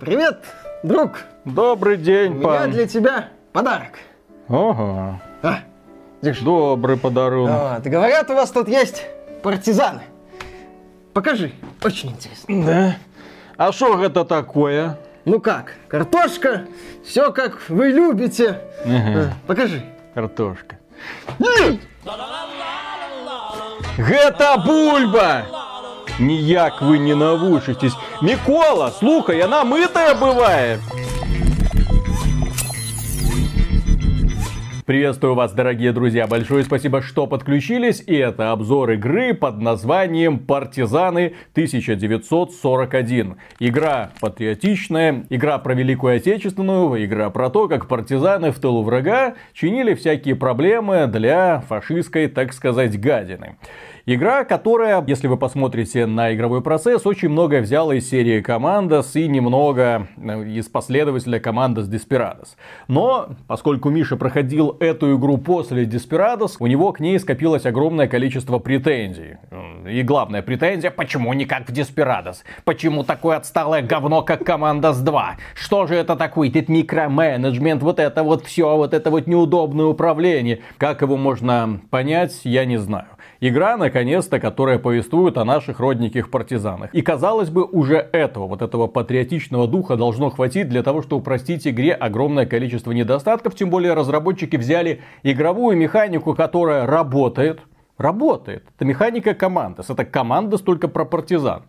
Привет, друг. Добрый день, У пан. меня для тебя подарок. Ага. А, Добрый подарунок. вот, говорят, у вас тут есть партизаны. Покажи, очень интересно. Да? А что это такое? Ну как, картошка, все как вы любите. Ага. А, Покажи. Картошка. Гэта бульба! Ніяк ви не навучитесь. Микола, слухай, она мытая бывает. Приветствую вас, дорогие друзья. Большое спасибо, что подключились. И это обзор игры под названием «Партизаны 1941». Игра патриотичная, игра про Великую Отечественную, игра про то, как партизаны в тылу врага чинили всякие проблемы для фашистской, так сказать, гадины. Игра, которая, если вы посмотрите на игровой процесс, очень многое взяла из серии Commandos и немного э, из последователя Commandos Desperados. Но, поскольку Миша проходил эту игру после Desperados, у него к ней скопилось огромное количество претензий. И главная претензия, почему не как в Desperados? Почему такое отсталое говно, как Commandos 2? Что же это такое? Этот микроменеджмент, вот это вот все, вот это вот неудобное управление. Как его можно понять, я не знаю. Игра, наконец-то, которая повествует о наших родненьких партизанах. И казалось бы, уже этого, вот этого патриотичного духа должно хватить для того, чтобы упростить игре огромное количество недостатков. Тем более разработчики взяли игровую механику, которая работает. Работает. Это механика команды. Это команда столько про партизан.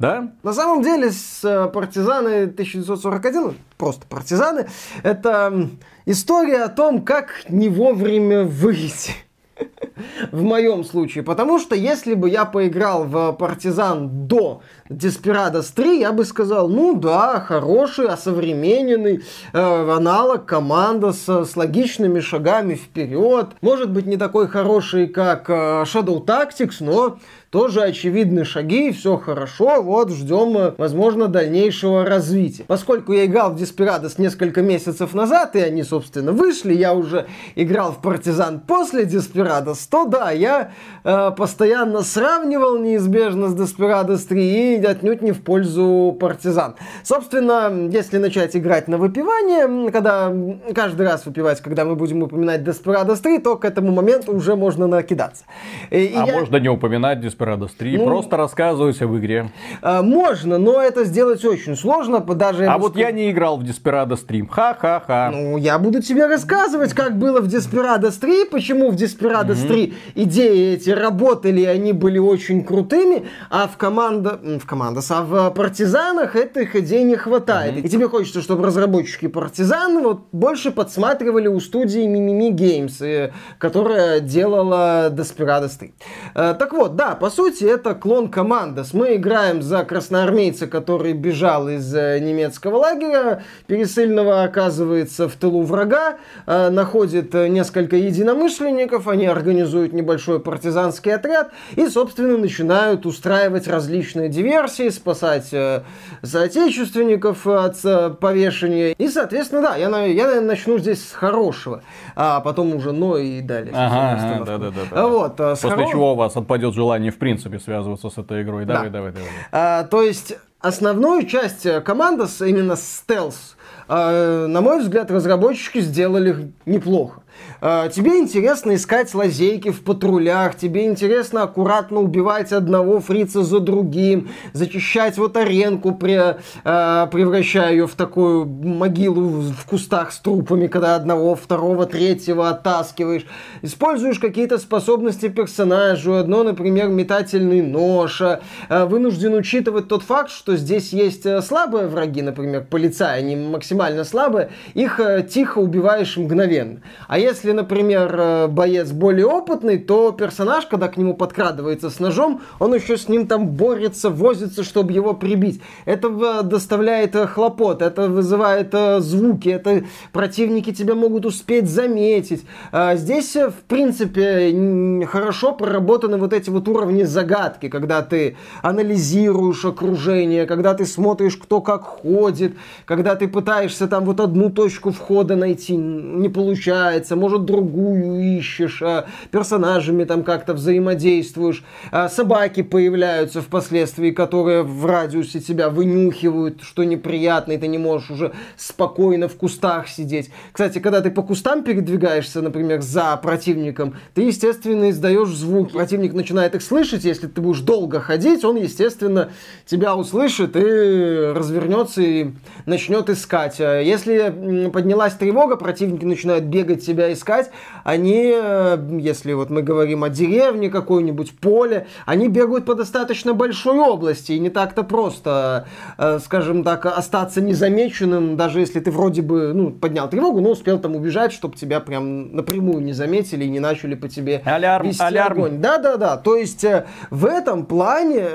Да? На самом деле, с э, партизаны 1941, просто партизаны, это история о том, как не вовремя выйти. В моем случае. Потому что если бы я поиграл в партизан до Desperados 3, я бы сказал, ну да, хороший, осовремененный э, аналог команда с, с логичными шагами вперед. Может быть не такой хороший, как э, Shadow Tactics, но тоже очевидны шаги, все хорошо, вот ждем, э, возможно, дальнейшего развития. Поскольку я играл в Desperados несколько месяцев назад, и они, собственно, вышли, я уже играл в Партизан после Desperados, то да, я э, постоянно сравнивал неизбежно с Desperados 3 и отнюдь не в пользу Партизан. Собственно, если начать играть на выпивание, когда каждый раз выпивать, когда мы будем упоминать Desperados 3, то к этому моменту уже можно накидаться. И- и а я- можно не упоминать Desperados 3, Ну, просто рассказывать об игре. А, Можно, но это сделать очень сложно, даже... А вот сказал- я не играл в Desperados 3. Ха-ха-ха. Ну, я буду тебе рассказывать, как было в Desperados 3, почему в Desperados 3 идеи эти работали, они были очень крутыми, а в команда... В командос, а в Партизанах этих идей не хватает. И тебе хочется, чтобы разработчики Партизан вот больше подсматривали у студии Mimimi Games, э, которая делала Desperados 3. Э, Так вот, да, по сути, это клон Командос. Мы играем за красноармейца, который бежал из э, немецкого лагеря, пересыльного оказывается в тылу врага, находит несколько единомышленников, они организуют небольшой партизанский отряд и, собственно, начинают устраивать различные диверсии, спасать э, соотечественников от э, повешения. И, соответственно, да, я, я наверное, начну здесь с хорошего, а потом уже но и далее. Ага, собственно, ага, остановку. да-да-да. Вот, э, После хоро- чего у вас отпадет желание в принципе связываться с этой игрой. Давай, Да. давай, давай. А, то есть основную часть э, команды, именно стелс, э, на мой взгляд, разработчики сделали неплохо. Э, Тебе интересно искать лазейки в патрулях, тебе интересно аккуратно убивать одного фрица за другим, зачищать вот аренку, пре- э, превращая ее в такую могилу в кустах с трупами, когда одного, второго, третьего оттаскиваешь. Используешь какие-то способности персонажу, одно, например, метательный нож. э, Вынужден учитывать тот факт, что здесь есть слабые враги, например, полицаи, они максимально слабые, их тихо убиваешь мгновенно. А если, например, э, боец более опытный, то персонаж, когда к нему подкрадывается с ножом, он еще с ним там борется, возится, чтобы его прибить. Это э, доставляет э, хлопот, это вызывает звуки, это противники тебя могут успеть заметить. А Здесь, в принципе, хорошо проработаны вот эти вот уровни загадки, когда ты анализируешь окружение, когда ты смотришь, кто как ходит, когда ты пытаешься там вот одну точку входа найти, не получается, меняется, может, другую ищешь, а, персонажами там как-то взаимодействуешь, а, собаки появляются впоследствии, которые в радиусе тебя вынюхивают, что неприятно, и ты не можешь уже спокойно в кустах сидеть. Кстати, когда ты по кустам передвигаешься, например, за противником, ты, естественно, издаешь звук. Противник начинает их слышать, если ты будешь долго ходить, он, естественно, тебя услышит и развернется и начнет искать. А если поднялась тревога, противники начинают бегать тебя искать, они, э, если вот мы говорим о деревне какой-нибудь, поле, они бегают по достаточно большой области, и не так-то просто, э, скажем так, остаться незамеченным, даже если ты вроде бы ну, поднял тревогу, но успел там убежать, чтобы тебя прям напрямую не заметили и не начали по тебе алярм, вести алярм. огонь. Да-да-да, то есть э, в этом плане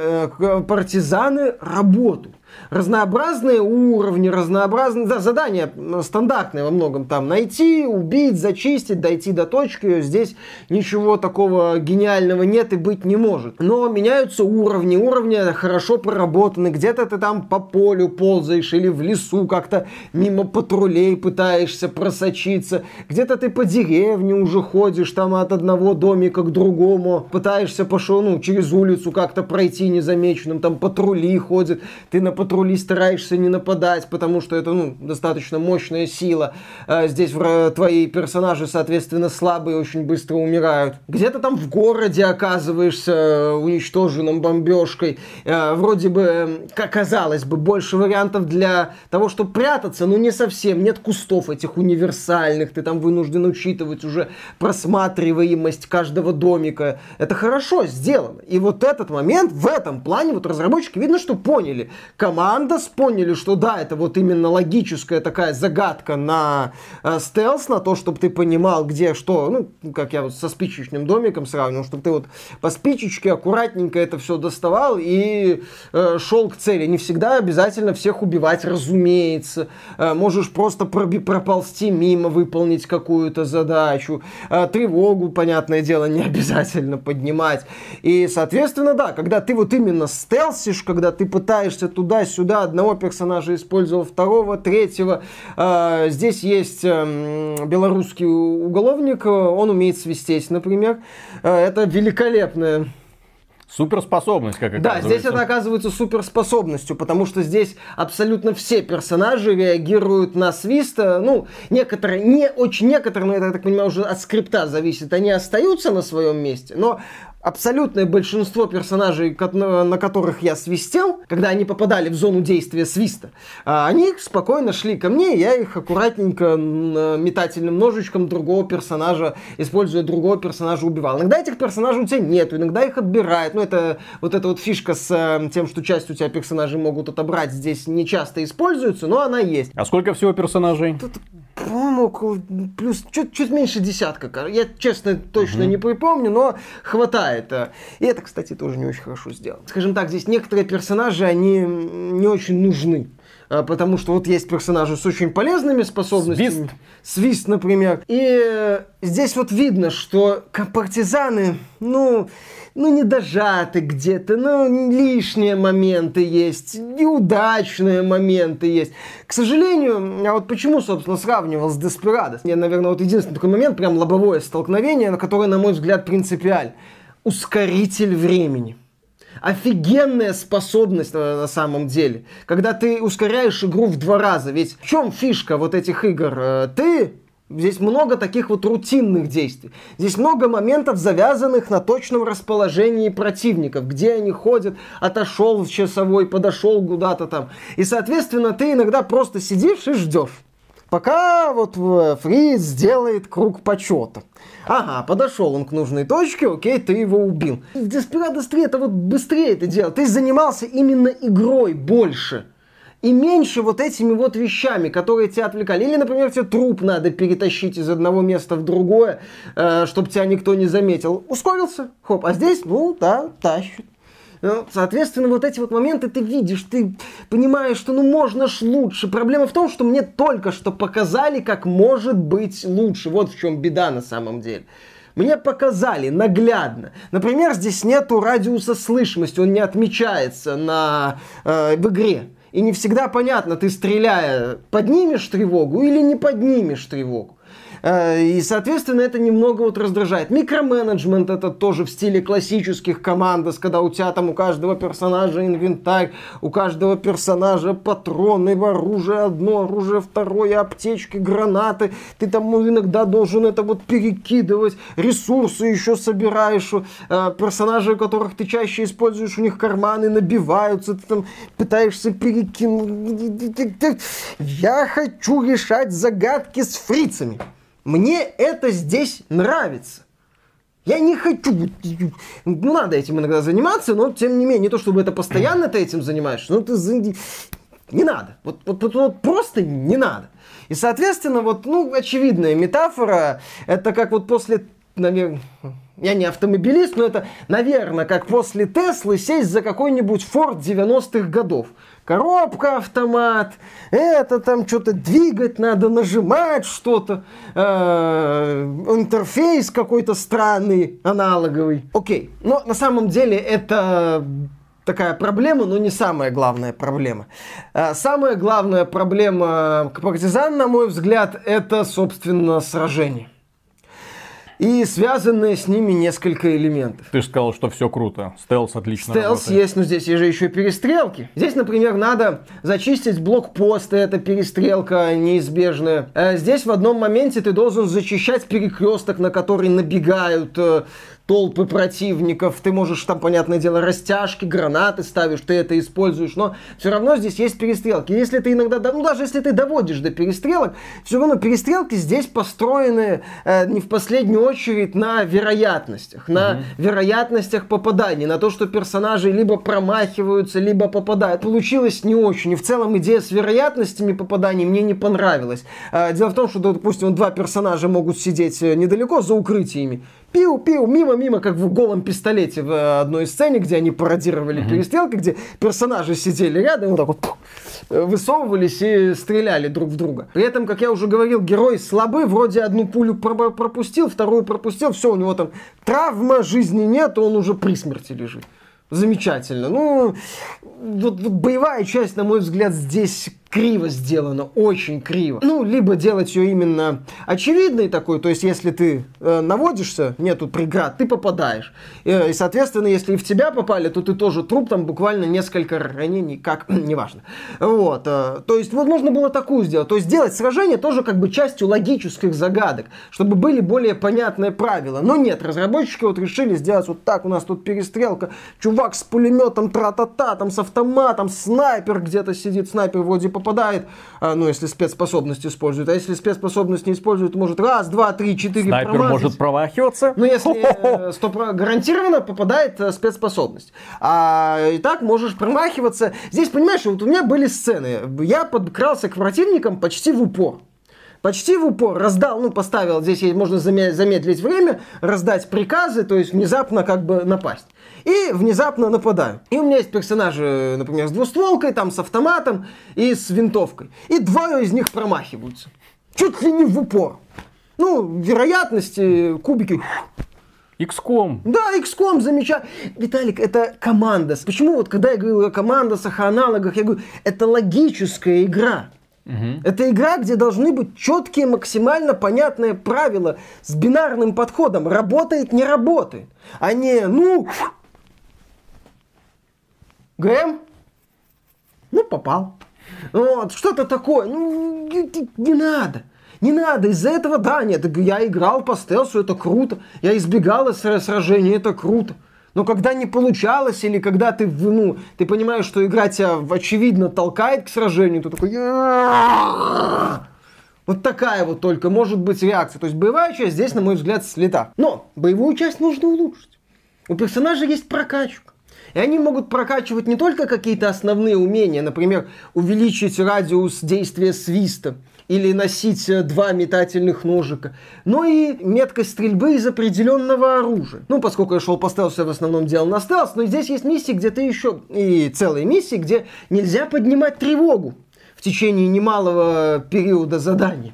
партизаны работают разнообразные уровни, разнообразные да, задания стандартные во многом там найти, убить, зачистить, дойти до точки. Здесь ничего такого гениального нет и быть не может. Но меняются уровни, уровни хорошо проработаны. Где-то ты там по полю ползаешь или в лесу как-то мимо патрулей пытаешься просочиться. Где-то ты по деревне уже ходишь там от одного домика к другому, пытаешься пошел, ну, через улицу как-то пройти незамеченным, там патрули ходят, ты на патруле патрули стараешься не нападать, потому что это ну, достаточно мощная сила. А здесь твои персонажи, соответственно, слабые, очень быстро умирают. Где-то там в городе оказываешься э, уничтоженным бомбежкой. Э, вроде бы, как казалось бы, больше вариантов для того, чтобы прятаться, но не совсем. Нет кустов этих универсальных, ты там вынужден учитывать уже просматриваемость каждого домика. Это хорошо сделано. И вот этот момент, в этом плане, вот разработчики видно, что поняли. Команда Андас поняли, что да, это вот именно логическая такая загадка на э, стелс, на то, чтобы ты понимал, где что, ну, как я вот со спичечным домиком сравнил, чтобы ты вот по спичечке аккуратненько это все доставал и э, шел к цели. Не всегда обязательно всех убивать, разумеется. Э, можешь просто проби проползти мимо, выполнить какую-то задачу. Э, тревогу, понятное дело, не обязательно поднимать. И, соответственно, да, когда ты вот именно стелсишь, когда ты пытаешься туда-сюда сюда одного персонажа использовал, второго, третьего. А, здесь есть эм, белорусский уголовник, он умеет свистеть, например. А, это великолепная Суперспособность, как оказывается. Да, здесь это оказывается суперспособностью, потому что здесь абсолютно все персонажи реагируют на свист. Ну, некоторые, не очень некоторые, но это, я так понимаю, уже от скрипта зависит, они остаются на своем месте, но абсолютное большинство персонажей, на которых я свистел, когда они попадали в зону действия свиста, а, они спокойно шли ко мне, я их аккуратненько метательным ножичком другого персонажа, используя другого персонажа, убивал. Иногда этих персонажей у тебя нет, иногда их отбирают. Ну, это вот эта вот фишка с э, тем, что часть у тебя персонажей могут отобрать, здесь не часто используется, но она есть. А сколько всего персонажей? Тут по-моему, около, плюс чуть, чуть меньше десятка. Я, честно, точно угу. не припомню, но хватает. И это, кстати, тоже не очень хорошо сделано. Скажем так, здесь некоторые персонажи, они не очень нужны. А, потому что вот есть персонажи с очень полезными способностями. Свист. Свист, например. И здесь вот видно, что партизаны, ну, ну, не дожаты где-то, ну, лишние моменты есть, неудачные моменты есть. К сожалению, я вот почему, собственно, сравнивал с Деспирадос. Я, наверное, вот единственный такой момент, прям лобовое столкновение, на которое, на мой взгляд, принципиаль. Ускоритель времени. Офигенная способность на, на самом деле. Когда ты ускоряешь игру в два раза. Ведь в чем фишка вот этих игр? Э, ты Здесь много таких вот рутинных действий. Здесь много моментов, завязанных на точном расположении противников, где они ходят, отошел в часовой, подошел куда-то там. И, соответственно, ты иногда просто сидишь и ждешь. Пока вот Фриз сделает круг почета. Ага, подошел он к нужной точке, окей, ты его убил. В Desperados 3 это вот быстрее это делал. Ты занимался именно игрой больше и меньше вот этими вот вещами, которые тебя отвлекали. Или, например, тебе труп надо перетащить из одного места в другое, э, чтобы тебя никто не заметил. Ускорился, хоп, а здесь, ну, да, тащит. Ну, соответственно, вот эти вот моменты ты видишь, ты понимаешь, что ну можно ж лучше. Проблема в том, что мне только что показали, как может быть лучше. Вот в чем беда на самом деле. Мне показали наглядно. Например, здесь нету радиуса слышимости, он не отмечается на, э, в игре. И не всегда понятно, ты стреляя, поднимешь тревогу или не поднимешь тревогу. Э, и, соответственно, это немного вот раздражает. Микроменеджмент это тоже в стиле классических командос, когда у тебя там у каждого персонажа инвентарь, у каждого персонажа патроны, оружие одно, оружие второе, аптечки, гранаты. Ты там иногда должен это вот перекидывать, ресурсы еще собираешь. Э, персонажи, которых ты чаще используешь, у них карманы набиваются, ты там пытаешься перекинуть. Я хочу решать загадки с фрицами. Мне это здесь нравится. Я не хочу, ну надо этим иногда заниматься, но тем не менее, не то чтобы это постоянно ты этим занимаешься, но ты не надо. Вот, вот, вот, вот просто не надо. И, соответственно, вот, ну, очевидная метафора, это как вот после, наверное, я не автомобилист, но это, наверное, как после Теслы сесть за какой-нибудь Форд 90-х годов. Коробка, автомат, это там что-то двигать надо, нажимать что-то, э, интерфейс какой-то странный, аналоговый. Окей, но на самом деле это такая проблема, но не самая главная проблема. Э, самая главная проблема партизан, на мой взгляд, это, собственно, сражение и связанные с ними несколько элементов. Ты же сказал, что все круто. Стелс отлично Стелс работает. есть, но здесь есть же еще перестрелки. Здесь, например, надо зачистить блокпосты, это перестрелка неизбежная. А здесь в одном моменте ты должен зачищать перекресток, на который набегают э, толпы противников, ты можешь там, понятное дело, растяжки, гранаты ставишь, ты это используешь, но все равно здесь есть перестрелки. Если ты иногда, ну даже если ты доводишь до перестрелок, все равно перестрелки здесь построены э, не в последнюю очередь на вероятностях, на угу. вероятностях попаданий, на то, что персонажи либо промахиваются, либо попадают. Получилось не очень. И в целом идея с вероятностями попаданий мне не понравилась. Э, дело в том, что, допустим, два персонажа могут сидеть э, недалеко за укрытиями пиу-пиу, мимо-мимо, как в голом пистолете в э, одной сцене, где они пародировали mm-hmm. перестрелки, где персонажи сидели рядом, вот так вот пух, высовывались и стреляли друг в друга. При этом, как я уже говорил, герой слабый, вроде одну пулю пропустил, вторую пропустил, все, у него там травма, жизни нет, он уже при смерти лежит. Замечательно. Ну, вот, вот боевая часть, на мой взгляд, здесь криво сделано, очень криво. Ну, либо делать ее именно очевидной такой, то есть если ты э, наводишься, нету преград, ты попадаешь. И, и, соответственно, если и в тебя попали, то ты тоже труп, там буквально несколько ранений, как, неважно. Вот, э, то есть вот можно было такую сделать, то есть сделать сражение тоже как бы частью логических загадок, чтобы были более понятные правила. Но нет, разработчики вот решили сделать вот так, у нас тут перестрелка, чувак с пулеметом, тра-та-та, там с автоматом, снайпер где-то сидит, снайпер вроде попадает, а, ну, если спецспособность использует. А если спецспособность не использует, может раз, два, три, четыре Снайпер промазать. может провахиваться. Ну, если э, стоп, гарантированно попадает э, спецспособность. А и так можешь промахиваться. Здесь, понимаешь, вот у меня были сцены. Я подкрался к противникам почти в упор почти в упор раздал, ну, поставил, здесь можно замедлить время, раздать приказы, то есть внезапно как бы напасть и внезапно нападаю. И у меня есть персонажи, например, с двустволкой, там с автоматом и с винтовкой. И двое из них промахиваются. Чуть ли не в упор. Ну, вероятности, кубики XCOM. Да, XCOM замечательно. Виталик, это команда. Почему вот когда я говорю о командах, о аналогах, я говорю, это логическая игра. Угу. Это игра, где должны быть четкие, максимально понятные правила с бинарным подходом. Работает, не работает. А не, ну, ГМ? Ну, попал. Вот, что-то такое. Ну, не, надо. Не надо, из-за этого, да, нет, я играл по стелсу, это круто. Я избегал сражений, это круто. Но когда не получалось, или когда ты, ну, ты понимаешь, что игра тебя очевидно толкает к сражению, то такой... Вот такая вот только может быть реакция. То есть боевая часть здесь, на мой взгляд, слета. Но боевую часть нужно улучшить. У персонажа есть прокачка. И они могут прокачивать не только какие-то основные умения, например, увеличить радиус действия свиста, или носить э, два метательных ножика, но и меткость стрельбы из определенного оружия. Ну, поскольку я шел по стелсу, я в основном делал на стелс, но здесь есть миссии, где ты еще, и целые миссии, где нельзя поднимать тревогу в течение немалого периода задания.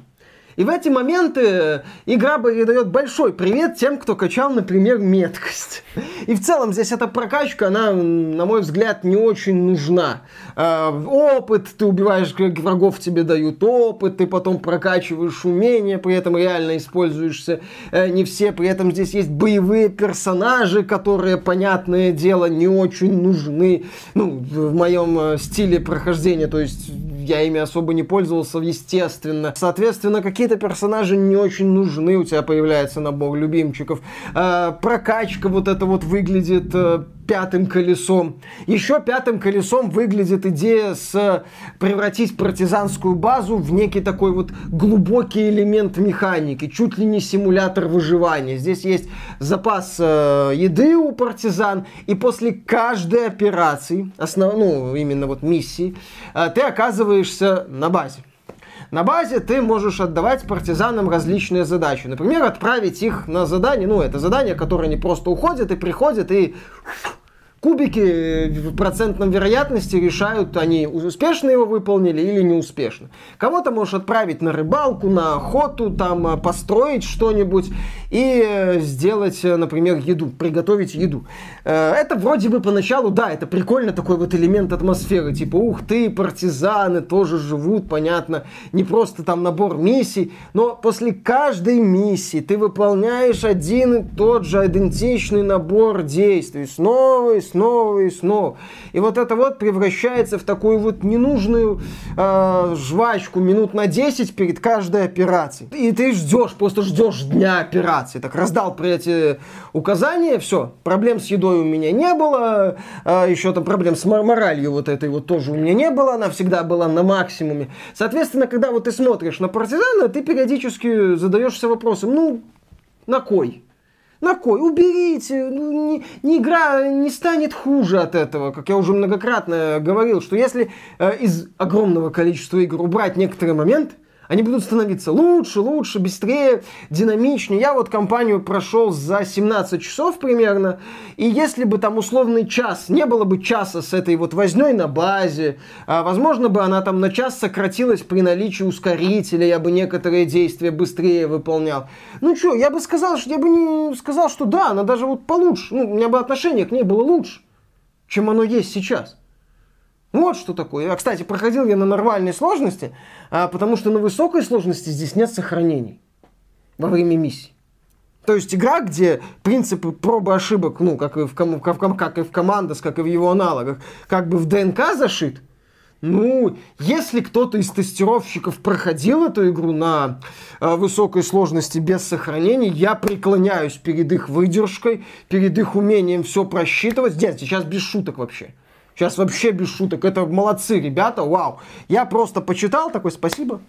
И в эти моменты игра передает большой привет тем, кто качал, например, меткость. И в целом здесь эта прокачка, она, на мой взгляд, не очень нужна. Э, опыт, ты убиваешь врагов, тебе дают опыт, ты потом прокачиваешь умения, при этом реально используешься э, не все. При этом здесь есть боевые персонажи, которые, понятное дело, не очень нужны. Ну, в моем э, стиле прохождения, то есть я ими особо не пользовался, естественно. Соответственно, какие-то персонажи не очень нужны, у тебя появляется набор любимчиков. Э, прокачка вот это вот выглядит э, пятым колесом. Еще пятым колесом выглядит идея с превратить партизанскую базу в некий такой вот глубокий элемент механики, чуть ли не симулятор выживания. Здесь есть запас э, еды у партизан, и после каждой операции, основ, ну, именно вот миссии, э, ты оказываешься на базе. На базе ты можешь отдавать партизанам различные задачи. Например, отправить их на задание. Ну, это задание, которое не просто уходит и приходит и кубики в процентном вероятности решают, они успешно его выполнили или неуспешно. Кого-то можешь отправить на рыбалку, на охоту, там э, построить что-нибудь и э, сделать, э, например, еду, приготовить еду. Это вроде бы поначалу, да, это прикольно такой вот элемент атмосферы, типа, ух ты, партизаны тоже живут, понятно, не просто там набор миссий, но после каждой миссии ты выполняешь один и тот же идентичный набор действий, снова и снова снова и снова. И вот это вот превращается в такую вот ненужную э, жвачку минут на 10 перед каждой операцией. И ты ждешь, просто ждешь дня операции. Так раздал при эти указания, все, проблем с едой у меня не было, э, еще там проблем с моралью вот этой вот тоже у меня не было, она всегда была на максимуме. Соответственно, когда вот ты смотришь на партизана, ты периодически задаешься вопросом, ну, на кой? На кой? Уберите. Ну, не, не игра не станет хуже от этого. Как я уже многократно говорил, что если э, из огромного количества игр убрать некоторый момент, они будут становиться лучше, лучше, быстрее, динамичнее. Я вот компанию прошел за 17 часов примерно, и если бы там условный час, не было бы часа с этой вот возней на базе, а, возможно бы она там на час сократилась при наличии ускорителя, я бы некоторые действия быстрее выполнял. Ну что, я бы сказал, что я бы не сказал, что да, она даже вот получше, ну, у меня бы отношение к ней было лучше, чем оно есть сейчас. Вот что такое. А, кстати, проходил я на нормальной сложности, а, потому что на высокой сложности здесь нет сохранений во время миссии. То есть игра, где принципы пробы ошибок, ну, как и в, ком- как, как и в командос, как и в его аналогах, как бы в ДНК зашит, ну, если кто-то из тестировщиков проходил эту игру на э, высокой сложности без сохранений, я преклоняюсь перед их выдержкой, перед их умением все просчитывать. Нет, сейчас без шуток вообще. Сейчас вообще без шуток. Это молодцы, ребята, вау. Я просто почитал, такой, спасибо.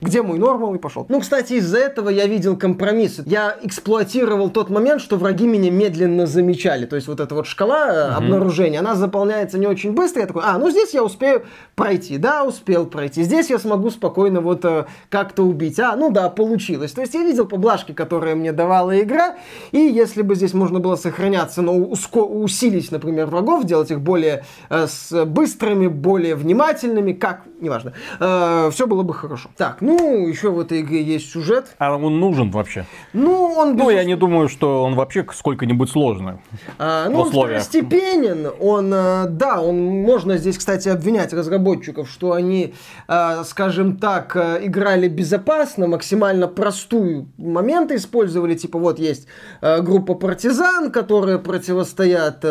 Где мой нормал и пошел. Ну, кстати, из-за этого я видел компромиссы. Я эксплуатировал тот момент, что враги меня медленно замечали. То есть вот эта вот шкала mm-hmm. обнаружения, она заполняется не очень быстро. Я такой, а, ну здесь я успею пройти. Да, успел пройти. Здесь я смогу спокойно вот э, как-то убить. А, ну да, получилось. То есть я видел поблажки, которые мне давала игра. И если бы здесь можно было сохраняться, но уско- усилить, например, врагов, делать их более э, с быстрыми, более внимательными, как, неважно, э, все было бы хорошо. Так, ну ну, еще в этой игре есть сюжет. А он нужен вообще? Ну, он... Ну, я не думаю, что он вообще сколько-нибудь сложный. А, ну, он второстепенен. Он, э, да, он... Можно здесь, кстати, обвинять разработчиков, что они, э, скажем так, э, играли безопасно, максимально простую моменты использовали. Типа, вот есть группа партизан, которые противостоят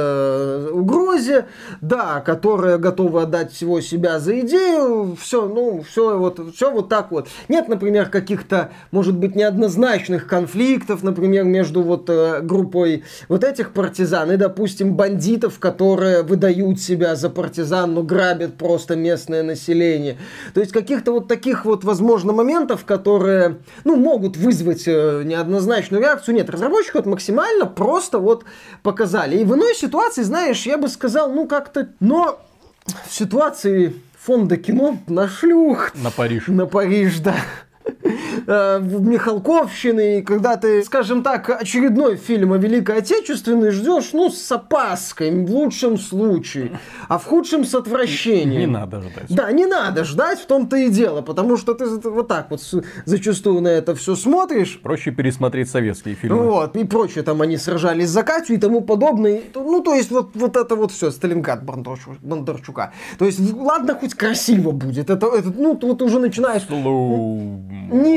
угрозе, да, которые готовы отдать всего себя за идею. Все, ну, все вот, все вот так вот. Нет, например, каких-то, может быть, неоднозначных конфликтов, например, между вот э, группой вот этих партизан и, допустим, бандитов, которые выдают себя за партизан, но грабят просто местное население. То есть каких-то вот таких вот, возможно, моментов, которые, ну, могут вызвать э, неоднозначную реакцию. Нет, разработчики вот максимально просто вот показали. И в иной ситуации, знаешь, я бы сказал, ну, как-то, но в ситуации фонда кино на шлюх. На Париж. На Париж, да. Э, в Михалковщины, и когда ты, скажем так, очередной фильм о Великой Отечественной ждешь, ну, с опаской, в лучшем случае, а в худшем с отвращением. Не надо ждать. Да, не надо ждать, в том-то и дело, потому что ты вот так вот зачастую на это все смотришь. Проще пересмотреть советские фильмы. Вот, и прочее, там они сражались за Катю и тому подобное. Ну, то есть, вот, вот это вот все, Сталинград Бондарчука. То есть, ладно, хоть красиво будет. Это, это ну, вот уже начинаешь ни,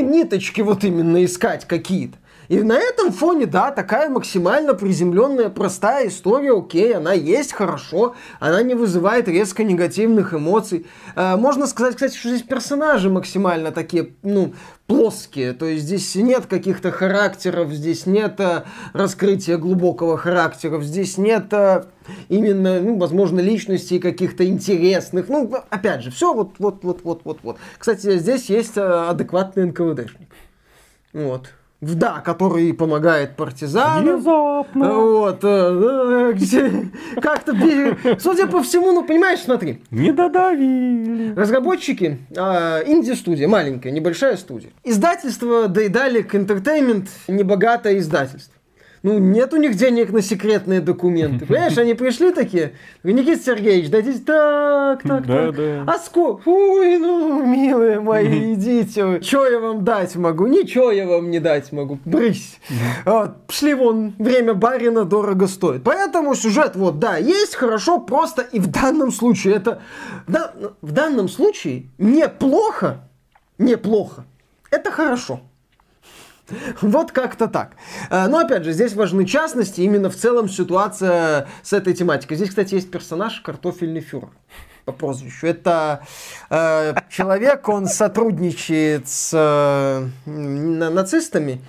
ниточки вот именно искать какие-то. И на этом фоне, да, такая максимально приземленная, простая история, окей, она есть, хорошо, она не вызывает резко негативных эмоций. Э, можно сказать, кстати, что здесь персонажи максимально такие, ну, плоские, то есть здесь нет каких-то характеров, здесь нет э, раскрытия глубокого характера, здесь нет э, именно, ну, возможно, личностей каких-то интересных, ну, опять же, все вот, вот, вот, вот, вот, вот. Кстати, здесь есть адекватный НКВДшник. Вот да, который помогает партизанам. Внезапно. Вот, э, где, как-то, судя по всему, ну, понимаешь, смотри. Не додавили. Разработчики, э, инди-студия, маленькая, небольшая студия. Издательство Daedalic Entertainment, небогатое издательство ну, нет у них денег на секретные документы. Понимаешь, они пришли такие, Никита Сергеевич, дайте так, так, да, так. Да. А сколько? Ой, ну, милые мои, идите. Что я вам дать могу? Ничего я вам не дать могу. Брысь. Вот, шли вон, время барина дорого стоит. Поэтому сюжет, вот, да, есть, хорошо, просто и в данном случае это... Да, в данном случае неплохо, неплохо. Это хорошо. Вот как-то так. Э, но опять же, здесь важны частности, именно в целом ситуация с этой тематикой. Здесь, кстати, есть персонаж картофельный фюрер по прозвищу. Это э, человек, он сотрудничает с э, нацистами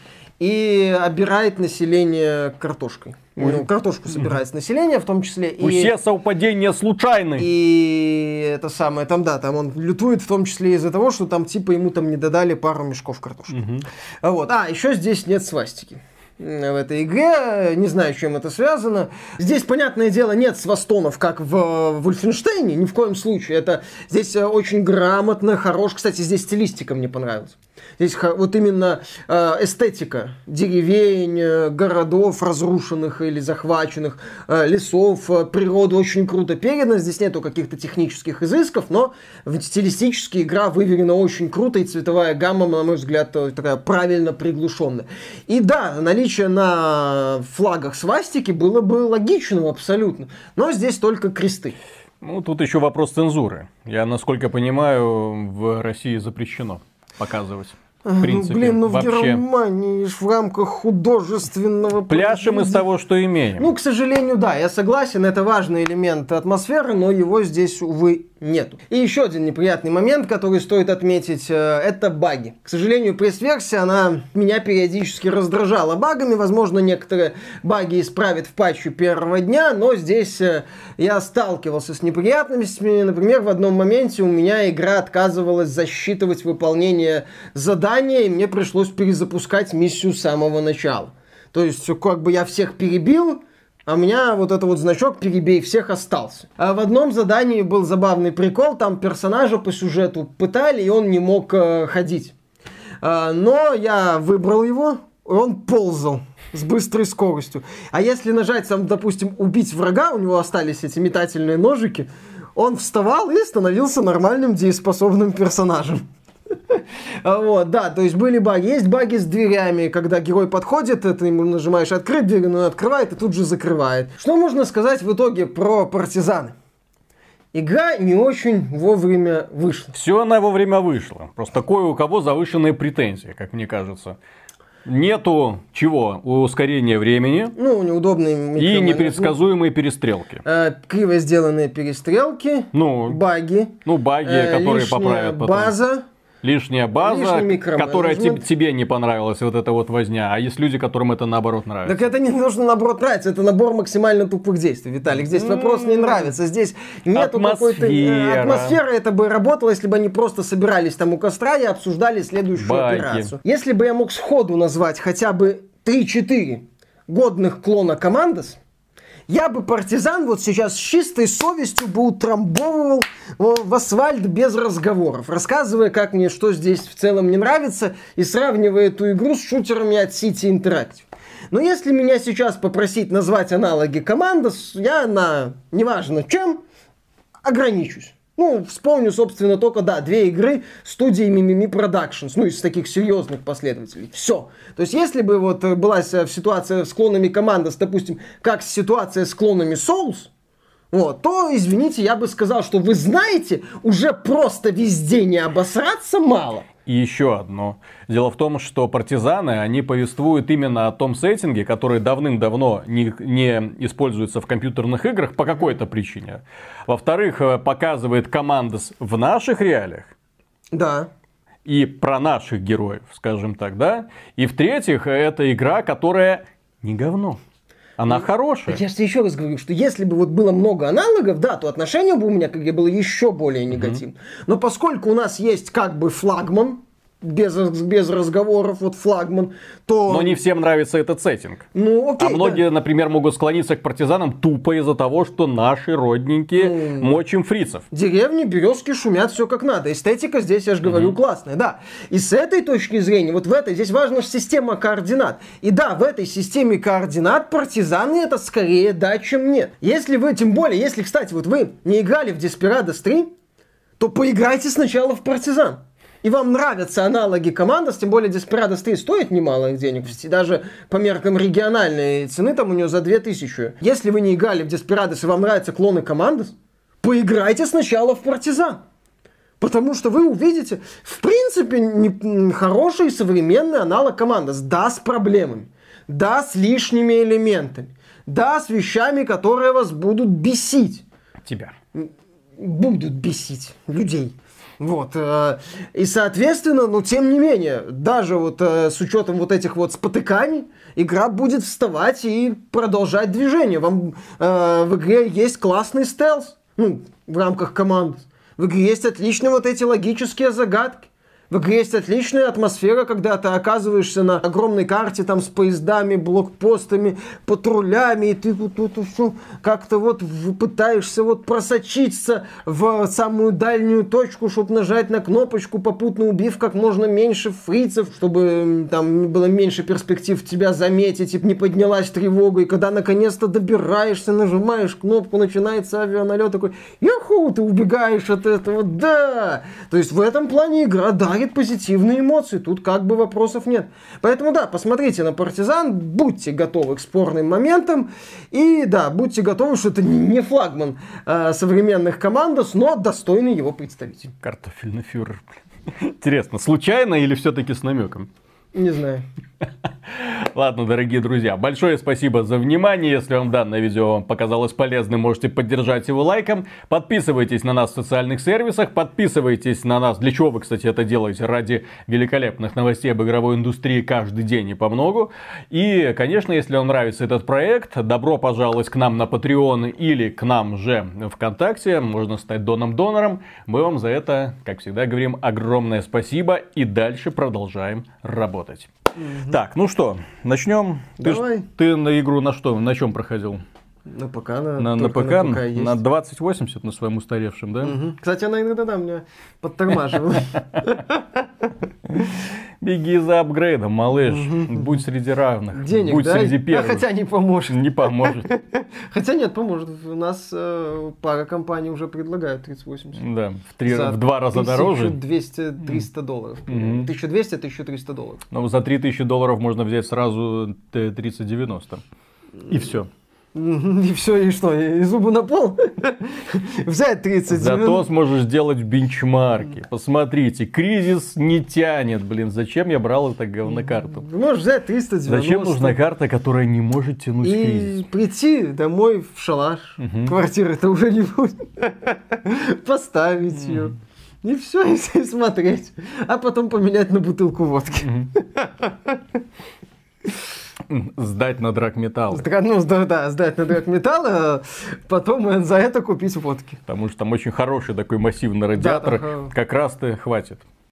и обирает население картошкой. Ну, картошку собирает с населения, в том числе. И, Все совпадения случайны. И это самое, там, да, там он лютует в том числе из-за того, что там типа ему там не додали пару мешков картошки. Угу. Вот. А, еще здесь нет свастики в этой игре. Не знаю, чем это связано. Здесь, понятное дело, нет свастонов, как в Вольфенштейне, ни в коем случае. Это здесь э, очень грамотно, хорош. Кстати, здесь стилистика мне понравилась. Здесь вот именно э, эстетика деревень, э, городов разрушенных или захваченных, э, лесов, природы очень круто передана. Здесь нету каких-то технических изысков, но стилистически игра выверена очень круто, и цветовая гамма, на мой взгляд, такая правильно приглушенная. И да, наличие на флагах свастики было бы логичным абсолютно, но здесь только кресты. Ну, тут еще вопрос цензуры. Я, насколько понимаю, в России запрещено показывать. В принципе, Блин, ну вообще. в Германии в рамках художественного... Пляшем из того, что имеем. Ну, к сожалению, да, я согласен, это важный элемент атмосферы, но его здесь, увы, нету. И еще один неприятный момент, который стоит отметить, э, это баги. К сожалению, пресс-версия, она меня периодически раздражала багами. Возможно, некоторые баги исправят в патче первого дня, но здесь э, я сталкивался с неприятностями. Например, в одном моменте у меня игра отказывалась засчитывать выполнение задания, и мне пришлось перезапускать миссию с самого начала. То есть, как бы я всех перебил, а у меня вот этот вот значок «Перебей всех» остался. А в одном задании был забавный прикол, там персонажа по сюжету пытали, и он не мог э, ходить. А, но я выбрал его, и он ползал с быстрой скоростью. А если нажать, там, допустим, убить врага, у него остались эти метательные ножики, он вставал и становился нормальным дееспособным персонажем. Вот, да, то есть были баги. Есть баги с дверями, когда герой подходит, ты ему нажимаешь открыть дверь, он открывает и тут же закрывает. Что можно сказать в итоге про партизаны? Игра не очень вовремя вышла. Все она вовремя вышла. Просто кое у кого завышенные претензии, как мне кажется. Нету чего? Ускорения времени. Ну, неудобные И непредсказуемые перестрелки. Э, криво сделанные перестрелки. Ну, баги. Ну, баги, э, которые поправят потом. База лишняя база, которая тебе, тебе не понравилась, вот эта вот возня, а есть люди, которым это наоборот нравится. Так это не нужно наоборот нравится, это набор максимально тупых действий, Виталик. Здесь вопрос не нравится, здесь нету какой-то... Э, атмосфера это бы работала, если бы они просто собирались там у костра и обсуждали следующую Байки. операцию. Если бы я мог сходу назвать хотя бы 3-4 годных клона Командос, Я бы партизан вот сейчас с чистой совестью бы утрамбовывал в асфальт без разговоров, рассказывая, как мне что здесь в целом не нравится, и сравнивая эту игру с шутерами от City Interactive. Но если меня сейчас попросить назвать аналоги команды, я на неважно чем ограничусь. Ну, вспомню, собственно, только, да, две игры студии Mimimi Productions, ну, из таких серьезных последователей. Все. То есть, если бы вот э, была ситуация с клонами команды, допустим, как ситуация с клонами Souls, вот, то, извините, я бы сказал, что вы знаете, уже просто везде не обосраться мало. И еще одно. Дело в том, что партизаны, они повествуют именно о том сеттинге, который давным-давно не, не используется в компьютерных играх по какой-то причине. Во-вторых, э, показывает командос в наших реалиях. Да. И про наших героев, скажем так, да. И в-третьих, это игра, которая не говно. Она и, хорошая. Я же еще раз говорю, что если бы вот было много аналогов, да, то отношение бы у меня, как я было, еще более негативным. Mm-hmm. Но поскольку у нас есть как бы флагман, без, без разговоров, вот флагман, то... Но не всем нравится этот сеттинг. Ну, окей, а многие, да. например, могут склониться к партизанам тупо из-за того, что наши родненькие mm. мочим фрицев. Деревни, березки шумят, все как надо. Эстетика здесь, я же говорю, mm-hmm. классная, да. И с этой точки зрения, вот в этой, здесь важна система координат. И да, в этой системе координат партизаны это скорее да, чем нет. Если вы, тем более, если, кстати, вот вы не играли в Desperados 3, то поиграйте сначала в партизан и вам нравятся аналоги Командос, тем более Desperados 3 стоит немало денег, даже по меркам региональной цены там у нее за 2000. Если вы не играли в Desperados и вам нравятся клоны Командос, поиграйте сначала в Партизан. Потому что вы увидите, в принципе, не, хороший современный аналог Командос. Да, с проблемами. Да, с лишними элементами. Да, с вещами, которые вас будут бесить. Тебя. Будут бесить людей. Вот. Э, и, соответственно, но тем не менее, даже вот э, с учетом вот этих вот спотыканий, игра будет вставать и продолжать движение. Вам э, в игре есть классный стелс, ну, в рамках команд. В игре есть отличные вот эти логические загадки. В игре есть отличная атмосфера, когда ты оказываешься на огромной карте там с поездами, блокпостами, патрулями, и ты вот тут все как-то вот пытаешься вот просочиться в самую дальнюю точку, чтобы нажать на кнопочку, попутно убив как можно меньше фрицев, чтобы там было меньше перспектив тебя заметить и не поднялась тревога. И когда наконец-то добираешься, нажимаешь кнопку, начинается авианалет такой, яху, ты убегаешь от этого, да! То есть в этом плане игра дарит дарит позитивные эмоции. Тут как бы вопросов нет. Поэтому да, посмотрите на партизан, будьте готовы к спорным моментам. И да, будьте готовы, что это не флагман э, современных командос, но достойный его представитель. Картофельный фюрер. Интересно, случайно или все-таки с намеком? Не знаю. Ладно, дорогие друзья, большое спасибо за внимание. Если вам данное видео показалось полезным, можете поддержать его лайком. Подписывайтесь на нас в социальных сервисах, подписывайтесь на нас. Для чего вы, кстати, это делаете? Ради великолепных новостей об игровой индустрии каждый день и по многу. И, конечно, если вам нравится этот проект, добро пожаловать к нам на Patreon или к нам же ВКонтакте. Можно стать доном-донором. Мы вам за это, как всегда, говорим огромное спасибо и дальше продолжаем работать. Так, ну что, начнем. Давай. Ты, ты на игру на что, на чем проходил? На ПК, на, на, на ПК, на, ПК есть. на 2080 на своем устаревшем, да? Угу. Кстати, она иногда, да, меня подтормаживала. Беги за апгрейдом, малыш. Будь среди равных. Денег, Будь да? среди первых. А хотя не поможет. Не поможет. Хотя нет, поможет. У нас э, пара компаний уже предлагают 3080. Да, в, три, в два раза дороже. 1200-300 долларов. Mm-hmm. 1200-1300 долларов. Но за 3000 долларов можно взять сразу 3090. И все. И все, и что, и зубы на пол? Взять 30 Зато сможешь делать бенчмарки. Посмотрите, кризис не тянет, блин. Зачем я брал эту говнокарту? Можешь взять 390. Зачем нужна карта, которая не может тянуть и кризис? прийти домой в шалаш. Угу. Квартиры-то уже не будет. Поставить ее. И все, и смотреть. А потом поменять на бутылку водки. Сдать на драгметалл. Ну, да, да, сдать на драгметалл, а потом за это купить водки. Потому что там очень хороший такой массивный радиатор. Да, как раз-то хватит.